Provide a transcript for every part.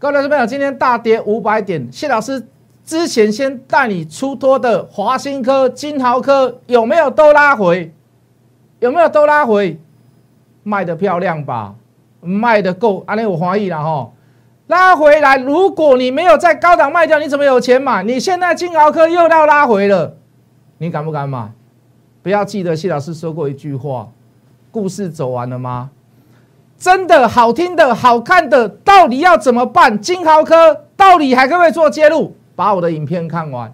各位投资朋友，今天大跌五百点，谢老师之前先带你出脱的华新科、金豪科有没有都拉回？有没有都拉回？卖的漂亮吧？卖的够，安利我怀疑了哈。拉回来，如果你没有在高档卖掉，你怎么有钱买？你现在金豪科又要拉回了，你敢不敢买？不要记得谢老师说过一句话：故事走完了吗？真的好听的好看的，到底要怎么办？金豪科到底还可不可以做介入？把我的影片看完。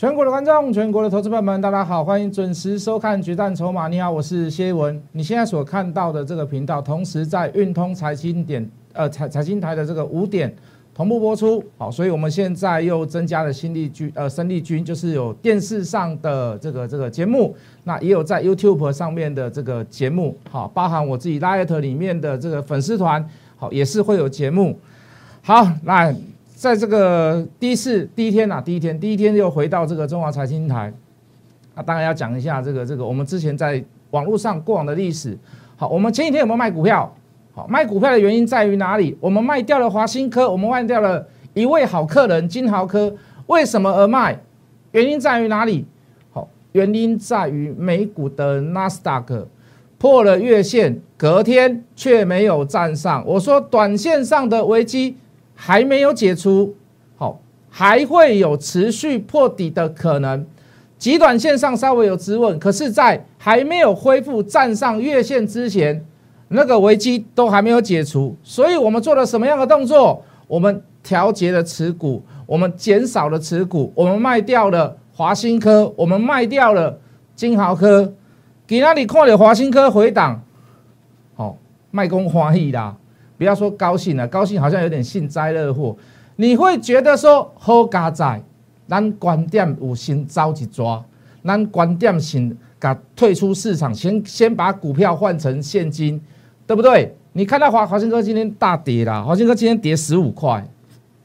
全国的观众，全国的投资朋友们，大家好，欢迎准时收看《决战筹码》。你好，我是谢文。你现在所看到的这个频道，同时在运通财经点呃财财经台的这个五点同步播出。好，所以我们现在又增加了新力军呃生力军，就是有电视上的这个这个节目，那也有在 YouTube 上面的这个节目。好，包含我自己 Light 里面的这个粉丝团，好也是会有节目。好，来。在这个第一次第一天呐，第一天第一天又回到这个中华财经台，啊，当然要讲一下这个这个我们之前在网络上过往的历史。好，我们前几天有没有卖股票？好，卖股票的原因在于哪里？我们卖掉了华新科，我们卖掉了一位好客人金豪科，为什么而卖？原因在于哪里？好，原因在于美股的纳斯达克破了月线，隔天却没有站上。我说短线上的危机。还没有解除，好，还会有持续破底的可能。极短线上稍微有止稳，可是，在还没有恢复站上月线之前，那个危机都还没有解除。所以我们做了什么样的动作？我们调节了持股，我们减少了持股，我们卖掉了华新科，我们卖掉了金豪科。给那里看了华新科回档，好，卖公欢喜啦。不要说高兴了，高兴好像有点幸灾乐祸。你会觉得说好加在，咱观点有先着急抓，咱观点先甲退出市场，先先把股票换成现金，对不对？你看到华华兴哥今天大跌啦，华兴哥今天跌十五块，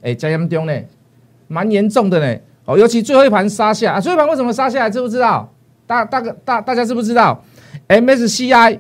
哎，加严重呢，蛮严重的呢。哦，尤其最后一盘杀下啊，最后一盘为什么杀下来？知不知道？大大个大大家知不知道？MSCI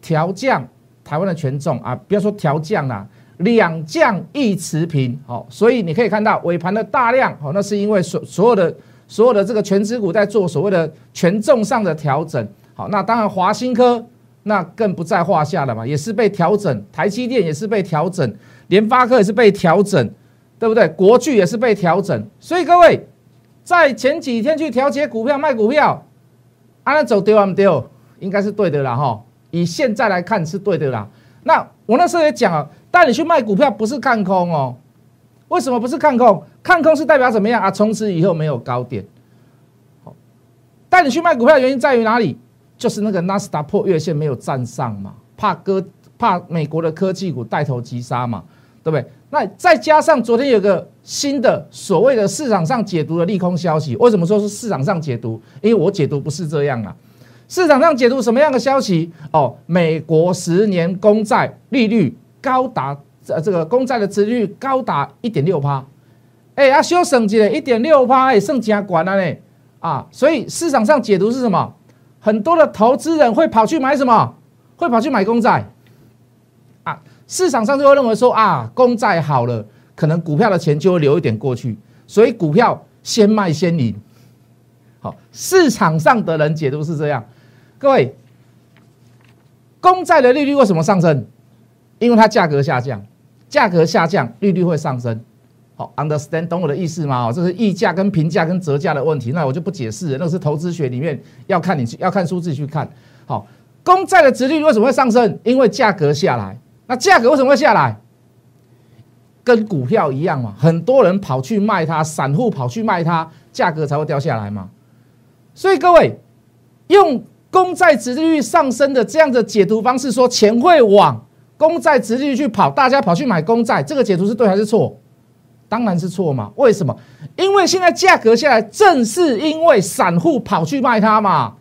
调降。台湾的权重啊，不要说调降啦，两降一持平，好，所以你可以看到尾盘的大量，好，那是因为所所有的所有的这个全资股在做所谓的权重上的调整，好，那当然华新科那更不在话下了嘛，也是被调整，台积电也是被调整，联发科也是被调整，对不对？国巨也是被调整，所以各位在前几天去调节股票卖股票，按那走丢啊丢，应该是对的啦哈。以现在来看是对的啦。那我那时候也讲啊，带你去卖股票不是看空哦。为什么不是看空？看空是代表怎么样啊？从此以后没有高点。好，带你去卖股票的原因在于哪里？就是那个纳斯达破月线没有站上嘛，怕割怕美国的科技股带头急杀嘛，对不对？那再加上昨天有个新的所谓的市场上解读的利空消息，为什么说是市场上解读？因为我解读不是这样啊。市场上解读什么样的消息？哦，美国十年公债利率高达呃这个公债的殖率高达一点六趴，哎，啊，修省级的一点六趴，哎，升加管了呢啊！所以市场上解读是什么？很多的投资人会跑去买什么？会跑去买公债啊！市场上就会认为说啊，公债好了，可能股票的钱就会留一点过去，所以股票先卖先赢。好，市场上的人解读是这样。各位，公债的利率为什么上升？因为它价格下降，价格下降，利率会上升。好，understand 懂我的意思吗？哦，这是溢价跟平价跟折价的问题，那我就不解释了。那是投资学里面要看你去要看数字去看。好，公债的值率为什么会上升？因为价格下来。那价格为什么会下来？跟股票一样嘛，很多人跑去卖它，散户跑去卖它，价格才会掉下来嘛。所以各位用。公债殖利率上升的这样的解读方式，说钱会往公债殖利率去跑，大家跑去买公债，这个解读是对还是错？当然是错嘛。为什么？因为现在价格下来，正是因为散户跑去卖它嘛，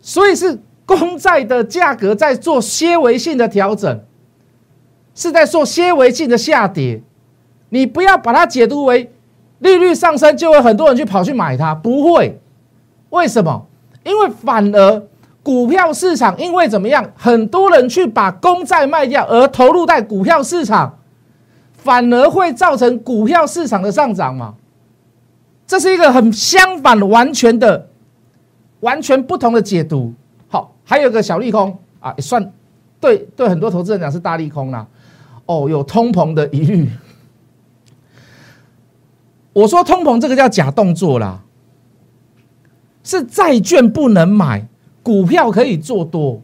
所以是公债的价格在做些微性的调整。是在做些微性的下跌，你不要把它解读为利率上升就会很多人去跑去买它，不会。为什么？因为反而股票市场因为怎么样，很多人去把公债卖掉而投入在股票市场，反而会造成股票市场的上涨嘛？这是一个很相反、完全的、完全不同的解读。好，还有个小利空啊，也算对对很多投资人讲是大利空啦。哦，有通膨的疑虑。我说通膨这个叫假动作啦。是债券不能买，股票可以做多。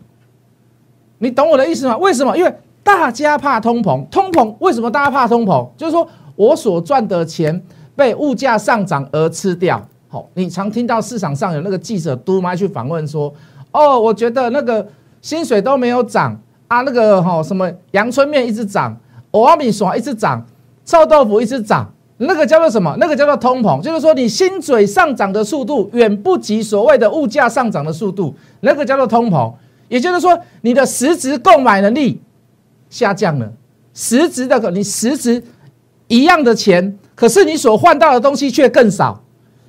你懂我的意思吗？为什么？因为大家怕通膨，通膨为什么大家怕通膨？就是说我所赚的钱被物价上涨而吃掉。好，你常听到市场上有那个记者嘟麦去访问说：“哦，我觉得那个薪水都没有涨啊，那个哈什么阳春面一直涨，欧米爽一直涨，臭豆腐一直涨。”那个叫做什么？那个叫做通膨，就是说你薪水上涨的速度远不及所谓的物价上涨的速度，那个叫做通膨。也就是说，你的实质购买能力下降了，实质的你实质一样的钱，可是你所换到的东西却更少，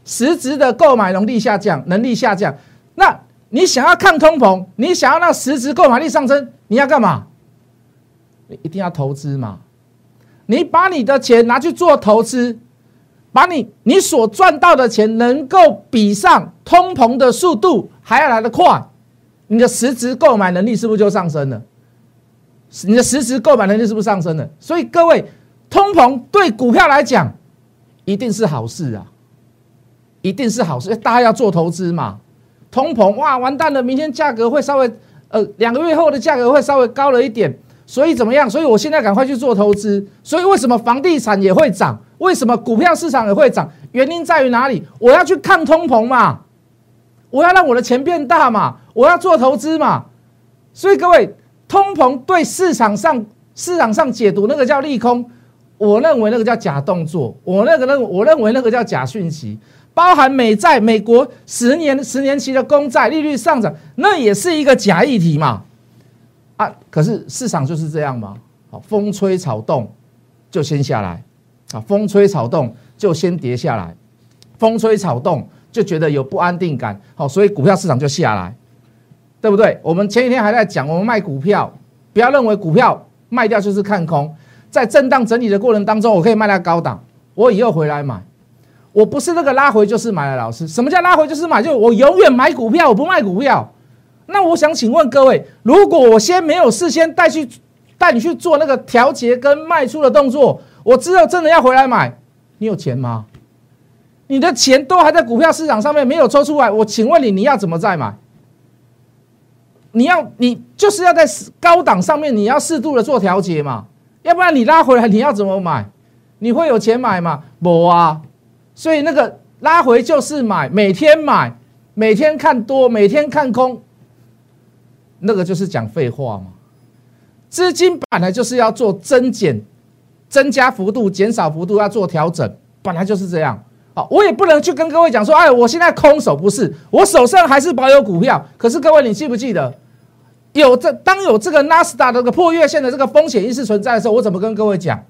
实质的购买能力下降，能力下降。那你想要抗通膨，你想要让实质购买力上升，你要干嘛？你一定要投资嘛。你把你的钱拿去做投资，把你你所赚到的钱能够比上通膨的速度还要来得快，你的实质购买能力是不是就上升了？你的实质购买能力是不是上升了？所以各位，通膨对股票来讲一定是好事啊，一定是好事。大家要做投资嘛，通膨哇完蛋了，明天价格会稍微呃两个月后的价格会稍微高了一点。所以怎么样？所以我现在赶快去做投资。所以为什么房地产也会涨？为什么股票市场也会涨？原因在于哪里？我要去抗通膨嘛，我要让我的钱变大嘛，我要做投资嘛。所以各位，通膨对市场上市场上解读那个叫利空，我认为那个叫假动作，我那个认我认为那个叫假讯息，包含美债、美国十年十年期的公债利率上涨，那也是一个假议题嘛。啊！可是市场就是这样嘛，好，风吹草动就先下来，啊，风吹草动就先跌下来，风吹草动就觉得有不安定感，好，所以股票市场就下来，对不对？我们前几天还在讲，我们卖股票，不要认为股票卖掉就是看空，在震荡整理的过程当中，我可以卖到高档，我以后回来买，我不是那个拉回就是买的老师，什么叫拉回就是买？就我永远买股票，我不卖股票。那我想请问各位，如果我先没有事先带去带你去做那个调节跟卖出的动作，我知道真的要回来买，你有钱吗？你的钱都还在股票市场上面没有抽出来，我请问你，你要怎么再买？你要你就是要在高档上面，你要适度的做调节嘛，要不然你拉回来你要怎么买？你会有钱买吗？不啊，所以那个拉回就是买，每天买，每天看多，每天看空。那个就是讲废话嘛，资金本来就是要做增减，增加幅度、减少幅度要做调整，本来就是这样。好，我也不能去跟各位讲说，哎，我现在空手不是，我手上还是保有股票。可是各位，你记不记得，有这当有这个纳斯达这个破月线的这个风险意识存在的时候，我怎么跟各位讲？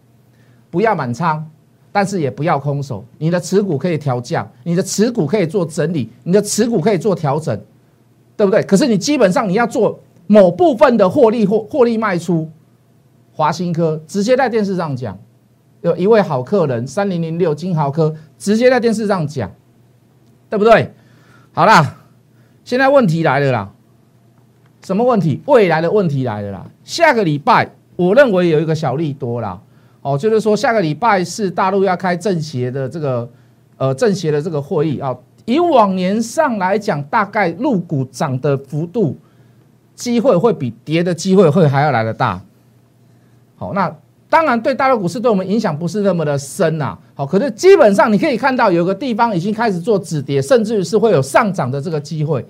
不要满仓，但是也不要空手，你的持股可以调降，你的持股可以做整理，你的持股可以做调整。对不对？可是你基本上你要做某部分的获利或获利卖出，华新科直接在电视上讲，有一位好客人三零零六金豪科直接在电视上讲，对不对？好啦，现在问题来了啦，什么问题？未来的问题来了啦。下个礼拜我认为有一个小利多啦，哦，就是说下个礼拜是大陆要开政协的这个呃政协的这个会议啊。以往年上来讲，大概入股涨的幅度，机会会比跌的机会会还要来的大。好，那当然对大陆股市对我们影响不是那么的深呐。好，可是基本上你可以看到，有个地方已经开始做止跌，甚至于是会有上涨的这个机会。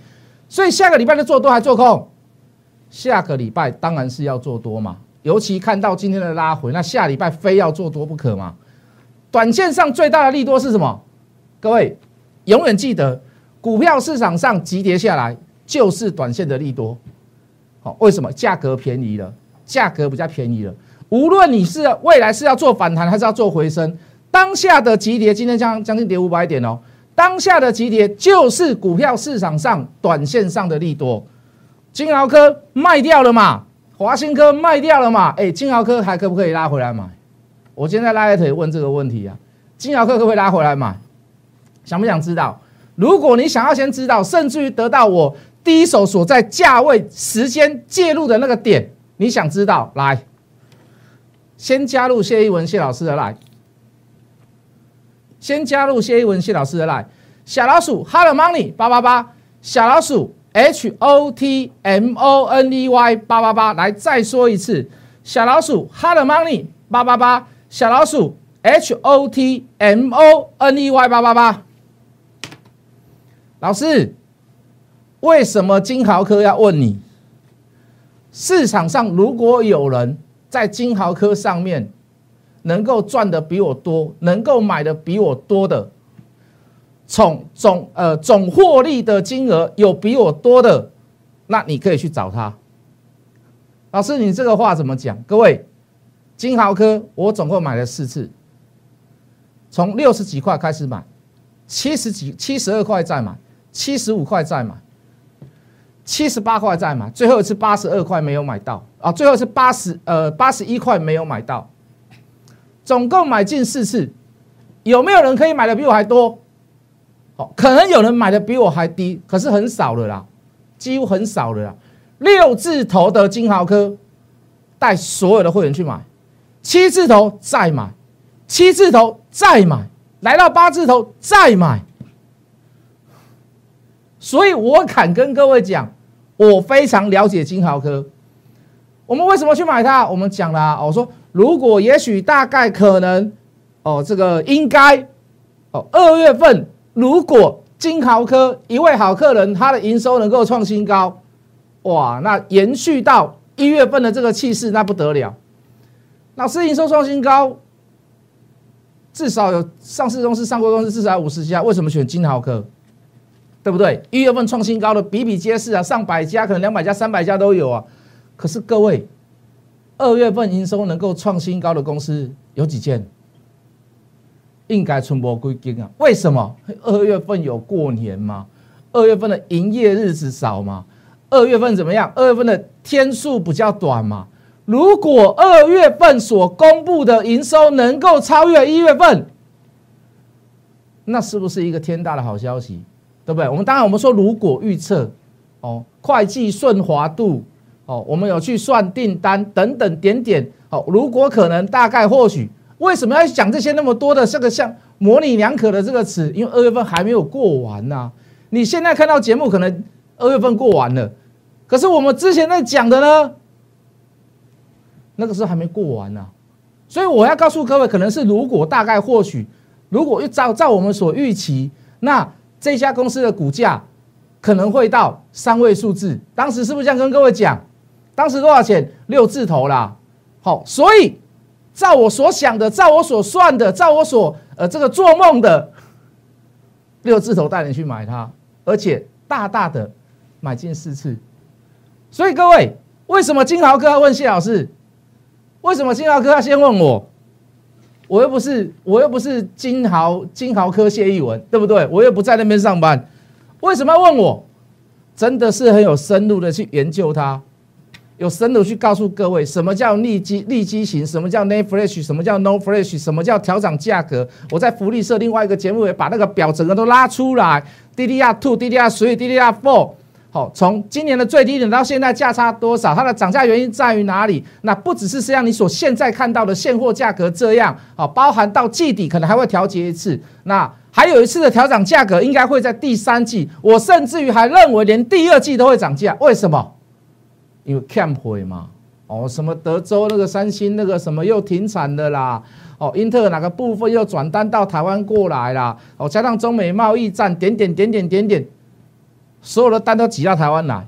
所以下个礼拜的做多还做空？下个礼拜当然是要做多嘛。尤其看到今天的拉回，那下礼拜非要做多不可嘛。短线上最大的利多是什么？各位。永远记得，股票市场上急跌下来就是短线的利多。好，为什么？价格便宜了，价格比较便宜了。无论你是未来是要做反弹还是要做回升，当下的急跌今天将将近跌五百点哦，当下的急跌就是股票市场上短线上的利多。金豪科卖掉了嘛？华兴科卖掉了嘛？哎，金豪科还可不可以拉回来买？我现在拉一腿问这个问题啊，金豪科可不可以拉回来买？想不想知道？如果你想要先知道，甚至于得到我第一手所在价位、时间介入的那个点，你想知道？来，先加入谢一文谢老师的来，先加入谢一文谢老师的来，小老鼠 Hello Money 八八八，小老鼠。H O T M O N E Y 八八八，来再说一次，小老鼠 Hello Money 八八八，小老鼠 H O T M O N E Y 八八八。老师，为什么金豪科要问你？市场上如果有人在金豪科上面能够赚的比我多，能够买的比我多的。总总呃总获利的金额有比我多的，那你可以去找他。老师，你这个话怎么讲？各位，金豪科我总共买了四次，从六十几块开始买，七十几七十二块再买，七十五块再买，七十八块再买，最后一次八十二块没有买到。啊，最后是八十呃八十一块没有买到，总共买进四次，有没有人可以买的比我还多？哦，可能有人买的比我还低，可是很少了啦，几乎很少了啦。六字头的金豪科，带所有的会员去买，七字头再买，七字头再买，来到八字头再买。所以我敢跟各位讲，我非常了解金豪科。我们为什么去买它？我们讲了，我说如果也许大概可能，哦，这个应该，哦，二月份。如果金豪科一位好客人，他的营收能够创新高，哇，那延续到一月份的这个气势，那不得了。老师营收创新高，至少有上市公司、上柜公司至少五十家，为什么选金豪科？对不对？一月份创新高的比比皆是啊，上百家，可能两百家、三百家都有啊。可是各位，二月份营收能够创新高的公司有几件？应该存波归金啊？为什么？二月份有过年吗？二月份的营业日子少吗？二月份怎么样？二月份的天数比较短嘛？如果二月份所公布的营收能够超越一月份，那是不是一个天大的好消息？对不对？我们当然我们说如果预测哦，会计顺滑度哦，我们有去算订单等等点点哦，如果可能，大概或许。为什么要讲这些那么多的这个像模棱两可的这个词？因为二月份还没有过完呐。你现在看到节目，可能二月份过完了，可是我们之前在讲的呢，那个时候还没过完呢。所以我要告诉各位，可能是如果大概或许，如果照照我们所预期，那这家公司的股价可能会到三位数字。当时是不是这样跟各位讲？当时多少钱？六字头啦。好，所以。照我所想的，照我所算的，照我所呃这个做梦的，六字头带你去买它，而且大大的买进四次。所以各位，为什么金豪哥要问谢老师？为什么金豪哥要先问我？我又不是我又不是金豪金豪科谢逸文，对不对？我又不在那边上班，为什么要问我？真的是很有深入的去研究它。有深度去告诉各位，什么叫利基利基型，什么叫 n e f r e s h 什么叫 no fresh，什么叫调整价格。我在福利社另外一个节目也把那个表整个都拉出来，DDR two、DDR three、DDR four，好，从今年的最低点到现在价差多少，它的涨价原因在于哪里？那不只是像你所现在看到的现货价格这样，好，包含到季底可能还会调节一次，那还有一次的调整价格应该会在第三季，我甚至于还认为连第二季都会涨价，为什么？因为 camp 会嘛，哦，什么德州那个三星那个什么又停产的啦，哦，英特尔哪个部分又转单到台湾过来啦，哦，加上中美贸易战，点点点点点点，所有的单都挤到台湾来，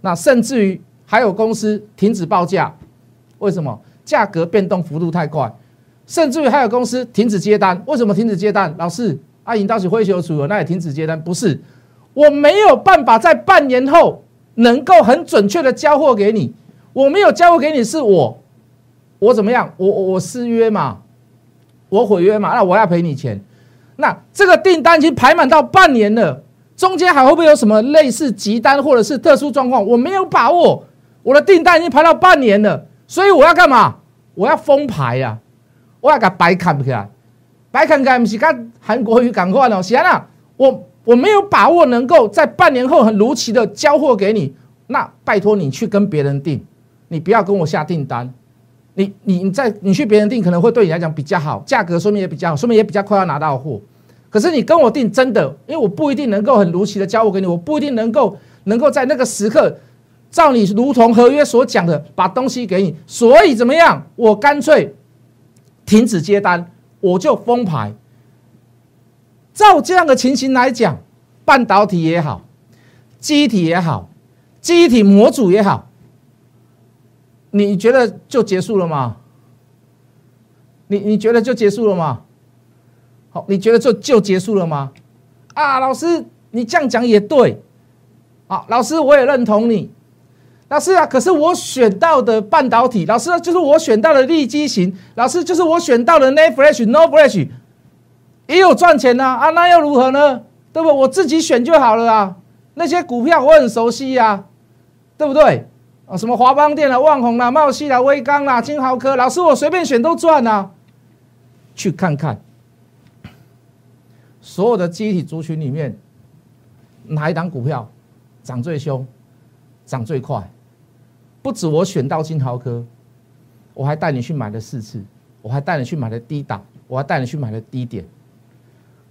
那甚至于还有公司停止报价，为什么？价格变动幅度太快，甚至于还有公司停止接单，为什么停止接单？老师，阿颖到时灰球组了，那也停止接单，不是，我没有办法在半年后。能够很准确的交货给你，我没有交货给你，是我我怎么样？我我我失约嘛，我毁约嘛，那我要赔你钱。那这个订单已经排满到半年了，中间还会不会有什么类似急单或者是特殊状况？我没有把握。我的订单已经排到半年了，所以我要干嘛？我要封牌呀！我要给白砍起来，白砍起来不是跟韩国语赶快哦，行啊！我我没有把握能够在半年后很如期的交货给你，那拜托你去跟别人订，你不要跟我下订单。你你你在你去别人订可能会对你来讲比较好，价格说明也比较好，说明也比较快要拿到货。可是你跟我定真的，因为我不一定能够很如期的交货给你，我不一定能够能够在那个时刻。照你如同合约所讲的，把东西给你，所以怎么样？我干脆停止接单，我就封牌。照这样的情形来讲，半导体也好，机体也好，机体模组也好，你觉得就结束了吗？你你觉得就结束了吗？你觉得就就结束了吗？啊，老师，你这样讲也对。好，老师，我也认同你。老师啊，可是我选到的半导体，老师就是我选到的立基型，老师就是我选到的 n a Flash、No Flash，也有赚钱呐啊，那又如何呢？对不？我自己选就好了啊。那些股票我很熟悉呀，对不对？啊，什么华邦电啊、万宏啊、茂西啊、威刚啊、金豪科，老师我随便选都赚啊。去看看所有的集体族群里面，哪一档股票涨最凶、涨最快？不止我选到金豪科，我还带你去买了四次，我还带你去买了低档，我还带你去买了低点，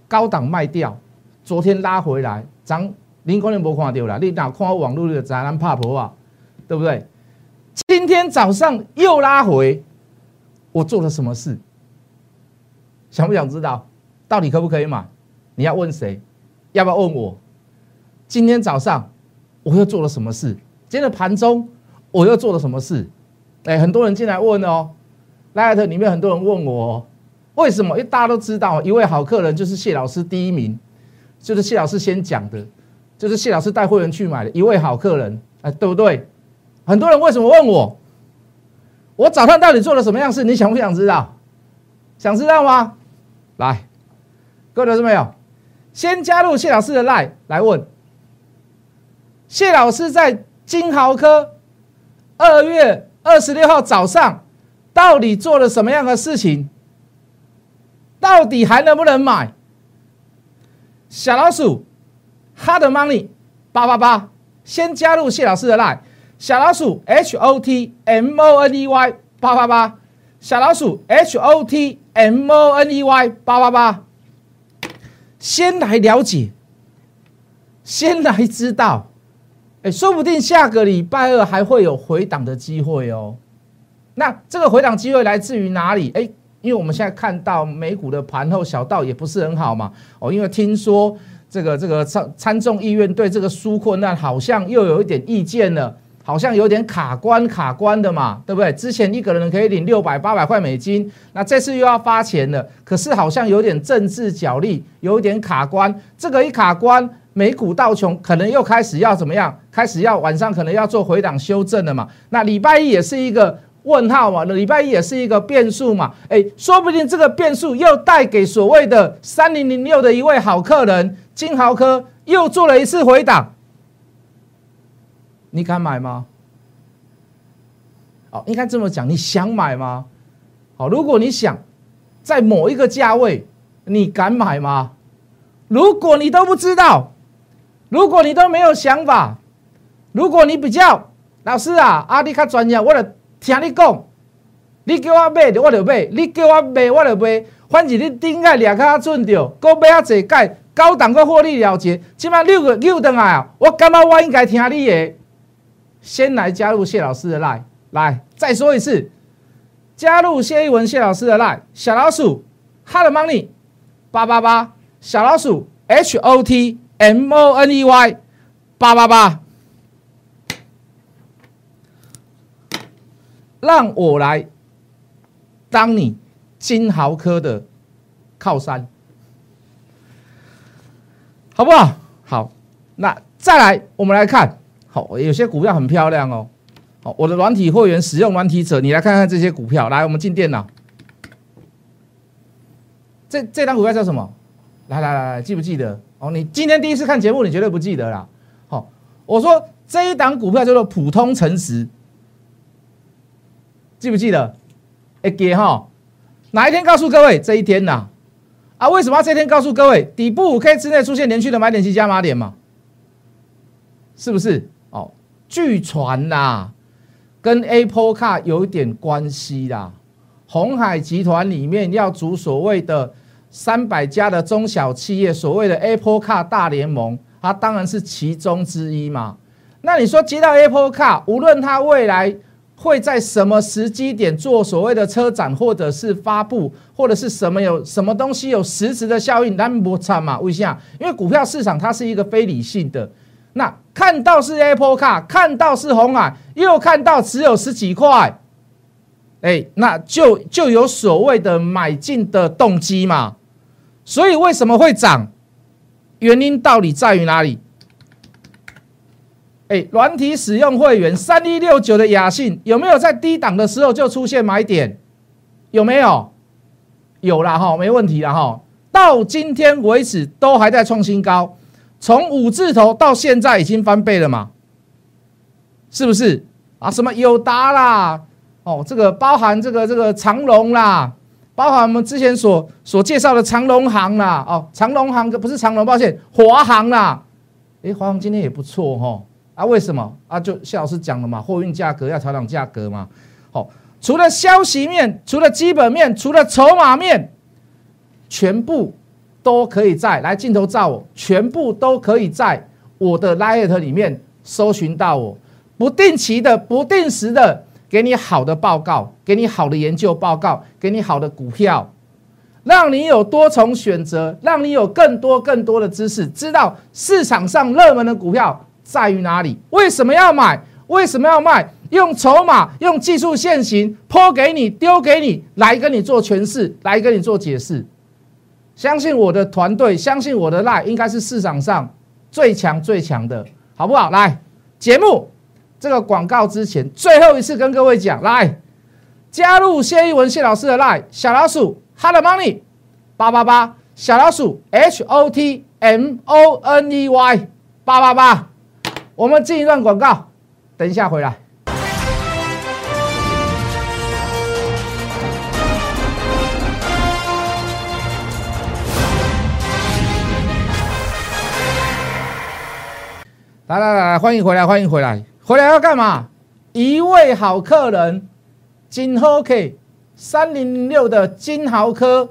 高档卖掉，昨天拉回来涨，您可能没看到了，你哪看我网络的宅男怕婆啊，对不对？今天早上又拉回，我做了什么事？想不想知道？到底可不可以买？你要问谁？要不要问我？今天早上我又做了什么事？今天的盘中。我又做了什么事？哎，很多人进来问哦，Line 里面很多人问我，为什么？因为大家都知道，一位好客人就是谢老师第一名，就是谢老师先讲的，就是谢老师带会员去买的一位好客人，哎，对不对？很多人为什么问我？我早上到底做了什么样事？你想不想知道？想知道吗？来，各位老师没有？先加入谢老师的 Line 来问，谢老师在金豪科。二月二十六号早上，到底做了什么样的事情？到底还能不能买？小老鼠，Hard Money 八八八，先加入谢老师的 line。小老鼠 H O T M O N E Y 八八八，小老鼠 H O T M O N E Y 八八八，先来了解，先来知道。哎，说不定下个礼拜二还会有回档的机会哦。那这个回档机会来自于哪里？哎，因为我们现在看到美股的盘后小道也不是很好嘛。哦，因为听说这个这个参参众议院对这个纾困那好像又有一点意见了，好像有点卡关卡关的嘛，对不对？之前一个人可以领六百八百块美金，那这次又要发钱了，可是好像有点政治角力，有点卡关。这个一卡关。美股道琼可能又开始要怎么样？开始要晚上可能要做回档修正了嘛？那礼拜一也是一个问号嘛？礼拜一也是一个变数嘛？哎，说不定这个变数又带给所谓的三零零六的一位好客人金豪科又做了一次回档，你敢买吗？哦，应该这么讲，你想买吗？好，如果你想在某一个价位，你敢买吗？如果你都不知道。如果你都没有想法，如果你比较老师啊，阿你较专业，我就听你讲，你叫我买，我就买；你叫我卖，我就卖。反正你顶个两卡准着，搁买啊济盖高档个获利了结，起码六个六等啊！我感觉我应该听你的。先来加入谢老师的 line，来再说一次，加入谢一文谢老师的 line，小老鼠 hot money 八八八，小老鼠 h o t。M O N E Y 八八八，让我来当你金豪科的靠山，好不好？好，那再来，我们来看，好，有些股票很漂亮哦。好，我的软体会员使用软体者，你来看看这些股票。来，我们进电脑。这这张股票叫什么？来来来来，记不记得？哦，你今天第一次看节目，你绝对不记得啦。好，我说这一档股票叫做普通诚实，记不记得？哎，给哈，哪一天告诉各位？这一天呐。啊，为什么要这天告诉各位？底部五 K 之内出现连续的买点及加码点嘛？是不是？据传呐，跟 Apple Car 有一点关系啦。红海集团里面要组所谓的三百家的中小企业，所谓的 Apple Car 大联盟，它当然是其中之一嘛。那你说接到 Apple Car，无论它未来。会在什么时机点做所谓的车展，或者是发布，或者是什么有什么东西有实质的效应？那不差嘛？为什么？因为股票市场它是一个非理性的。那看到是 Apple Car，看到是红海，又看到只有十几块，哎，那就就有所谓的买进的动机嘛。所以为什么会涨？原因到底在于哪里？哎，软体使用会员三一六九的雅信有没有在低档的时候就出现买点？有没有？有了哈，没问题了哈。到今天为止都还在创新高，从五字头到现在已经翻倍了嘛？是不是啊？什么友达啦，哦，这个包含这个这个长隆啦，包含我们之前所所介绍的长隆行啦，哦，长隆行不是长隆，抱歉，华航啦。哎，华航今天也不错哈。啊，为什么啊？就谢老师讲了嘛，货运价格要调整价格嘛。好，除了消息面，除了基本面，除了筹码面，全部都可以在来镜头照我，全部都可以在我的 Light 里面搜寻到我，不定期的、不定时的给你好的报告，给你好的研究报告，给你好的股票，让你有多重选择，让你有更多更多的知识，知道市场上热门的股票。在于哪里？为什么要买？为什么要卖？用筹码、用技术现行抛给你、丢给你，来跟你做诠释，来跟你做解释。相信我的团队，相信我的赖，应该是市场上最强最强的，好不好？来，节目这个广告之前，最后一次跟各位讲，来加入谢一文谢老师的赖，小老鼠 Hot Money 八八八，小老鼠 H O T M O N E Y 八八八。我们进一段广告，等一下回来。来来来，欢迎回来，欢迎回来，回来要干嘛？一位好客人，金豪 K 三零零六的金豪科，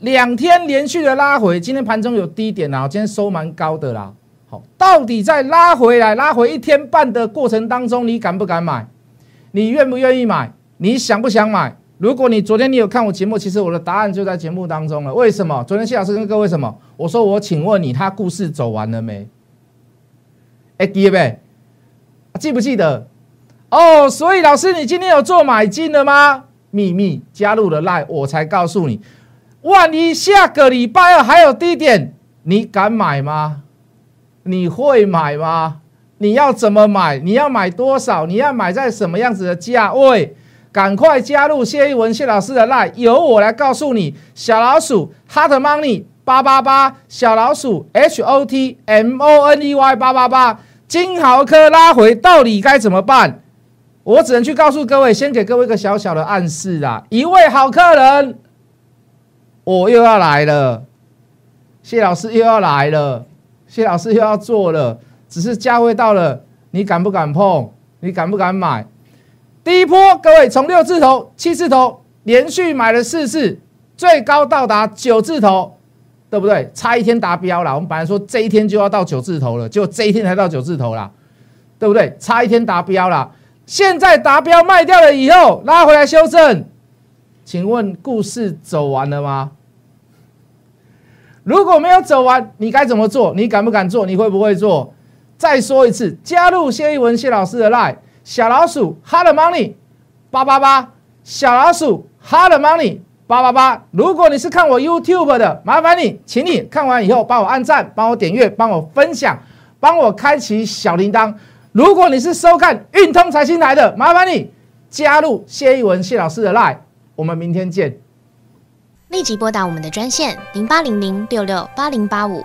两天连续的拉回，今天盘中有低点啦，今天收蛮高的啦。好到底在拉回来、拉回一天半的过程当中，你敢不敢买？你愿不愿意买？你想不想买？如果你昨天你有看我节目，其实我的答案就在节目当中了。为什么？昨天谢老师跟各位什么？我说我请问你，他故事走完了没？哎，记得记不记得？哦，所以老师，你今天有做买进了吗？秘密加入了 line，我才告诉你。万一下个礼拜二还有低点，你敢买吗？你会买吗？你要怎么买？你要买多少？你要买在什么样子的价位？赶快加入谢一文谢老师的 line，由我来告诉你。小老鼠 hot money 八八八，小老鼠 h o t m o n e y 八八八，金豪科拉回到底该怎么办？我只能去告诉各位，先给各位一个小小的暗示啦。一位好客人，我又要来了，谢老师又要来了。谢老师又要做了，只是价位到了，你敢不敢碰？你敢不敢买？第一波，各位从六字头、七字头连续买了四次，最高到达九字头，对不对？差一天达标了。我们本来说这一天就要到九字头了，就这一天才到九字头了，对不对？差一天达标了。现在达标卖掉了以后，拉回来修正，请问故事走完了吗？如果没有走完，你该怎么做？你敢不敢做？你会不会做？再说一次，加入谢一文谢老师的 line 小老鼠 hard money 八八八小老鼠 hard money 八八八。如果你是看我 YouTube 的，麻烦你，请你看完以后帮我按赞，帮我点阅，帮我分享，帮我开启小铃铛。如果你是收看运通财经台的，麻烦你加入谢一文谢老师的 line，我们明天见。立即拨打我们的专线零八零零六六八零八五